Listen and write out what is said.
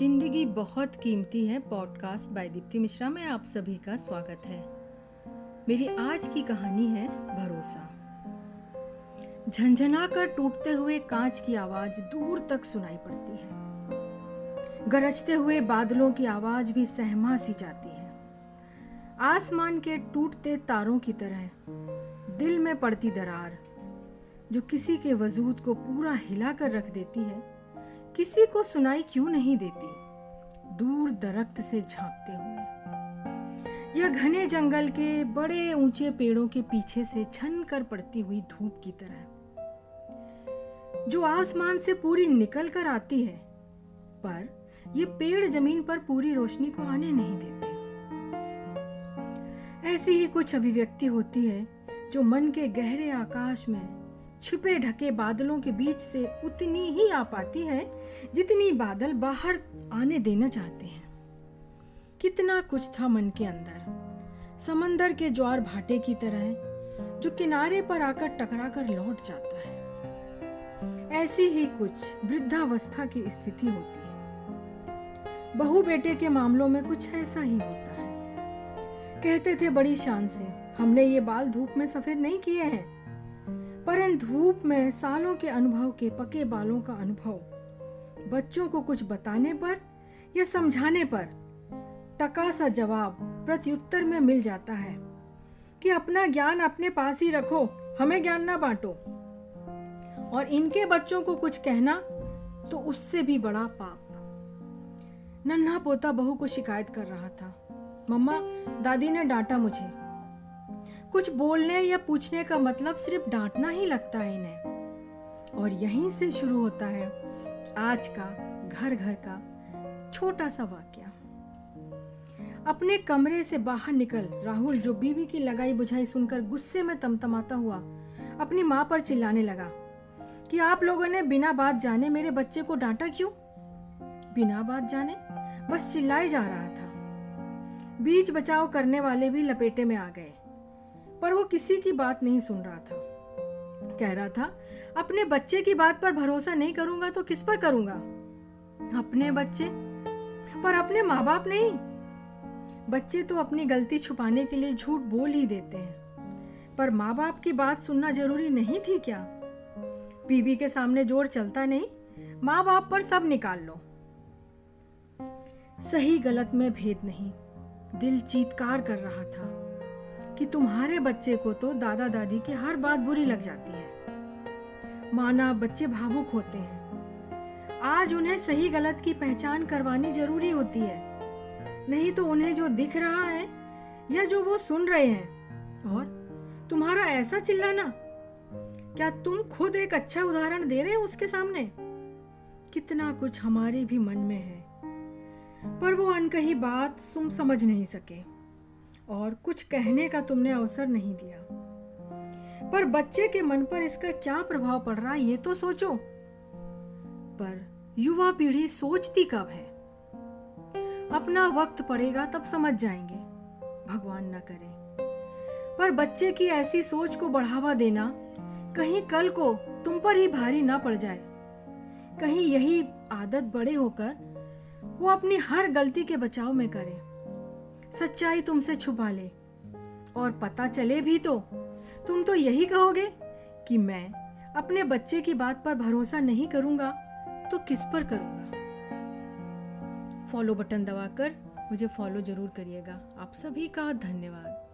ज़िंदगी बहुत कीमती है पॉडकास्ट बाय दीप्ति मिश्रा में आप सभी का स्वागत है। मेरी आज की कहानी है भरोसा। झंझना कर टूटते हुए कांच की आवाज़ दूर तक सुनाई पड़ती है। गरजते हुए बादलों की आवाज़ भी सहमा सी जाती है। आसमान के टूटते तारों की तरह दिल में पड़ती दरार, जो किसी के वजूद को पूरा हिला कर रख देती है किसी को सुनाई क्यों नहीं देती? दूर दरख्त से झांकते हुए। यह घने जंगल के बड़े ऊँचे पेड़ों के पीछे से छन कर पड़ती हुई धूप की तरह। जो आसमान से पूरी निकल कर आती है, पर यह पेड़ ज़मीन पर पूरी रोशनी को आने नहीं देते। ऐसी ही कुछ अभिव्यक्ति होती है जो मन के गहरे आकाश में छिपे ढके बादलों के बीच से उतनी ही आ पाती है जितनी बादल बाहर आने देना चाहते हैं। कितना कुछ था मन के अंदर। समंदर के ज्वार भाटे की तरह, जो किनारे पर आकर टकरा कर लौट जाता है। ऐसी ही कुछ वृद्धावस्था की स्थिति होती है। बहु बेटे के मामलों में कुछ ऐसा ही होता है। कहते थे बड़ी शान से, हमने ये बाल धूप में सफ़ेद नहीं किए हैं। परन धूप में सालों के अनुभव के पके बालों का अनुभव। बच्चों को कुछ बताने पर या समझाने पर टका सा जवाब प्रत्युत्तर में मिल जाता है कि अपना ज्ञान अपने पास ही रखो, हमें ज्ञान ना बांटो। और इनके बच्चों को कुछ कहना तो उससे भी बड़ा पाप। नन्हा पोता बहू को शिकायत कर रहा था। मम्मा, दादी ने डांटा मुझे। कुछ बोलने या पूछने का मतलब सिर्फ़ डांटना ही लगता है इन्हें। और यहीं से शुरू होता है आज का घर घर का छोटा सा वाक्य। अपने कमरे से बाहर निकल, राहुल जो बीवी की लगाई बुझाई सुनकर गुस्से में तमतमाता हुआ, अपनी माँ पर चिल्लाने लगा, कि आप लोगों ने बिना बात जाने मेरे बच्चे को डांटा क्यों? बिना बात जाने? बस चिल्लाए जा रहा था। बीच बचाव करने वाले भी लपेटे में आ गए। पर वो किसी की बात नहीं सुन रहा था। कह रहा था, अपने बच्चे की बात पर भरोसा नहीं करूँगा तो किस पर करूँगा? अपने बच्चे? पर अपने माँ बाप नहीं। बच्चे तो अपनी गलती छुपाने के लिए झूठ बोल ही देते हैं। पर माँ बाप की बात सुनना ज़रूरी नहीं थी क्या? बीबी के सामने ज़ोर चलता नहीं? माँ बाप पर सब निकाल लो। सही गलत में भेद नहीं। दिल चीतकार कर रहा था। कि तुम्हारे बच्चे को तो दादा दादी की हर बात बुरी लग जाती है। माना बच्चे भावुक होते हैं। आज उन्हें सही गलत की पहचान करवानी ज़रूरी होती है। नहीं तो उन्हें जो दिख रहा है, या जो वो सुन रहे हैं। और तुम्हारा ऐसा चिल्लाना, क्या तुम खुद एक अच्छा उदाहरण दे रहे हो उसके सामने? कितना कुछ हमारे भी मन में है, पर वो अनकही बात तुम समझ नहीं सके। और कुछ कहने का तुमने अवसर नहीं दिया। पर बच्चे के मन पर इसका क्या प्रभाव पड़ रहा है, ये तो सोचो। पर युवा पीढ़ी सोचती कब है? अपना वक्त पड़ेगा तब समझ जाएँगे। भगवान न करे। पर बच्चे की ऐसी सोच को बढ़ावा देना, कहीं कल को तुम पर ही भारी ना पड़ जाए। कहीं यही आदत बड़े होकर वो अपनी हर गलती के बचाव में करे। सच्चाई तुमसे छुपा ले। और पता चले भी तो तुम तो यही कहोगे कि मैं अपने बच्चे की बात पर भरोसा नहीं करूँगा तो किस पर करूँगा? फॉलो बटन दबाकर मुझे फॉलो ज़रूर करिएगा। आप सभी का धन्यवाद।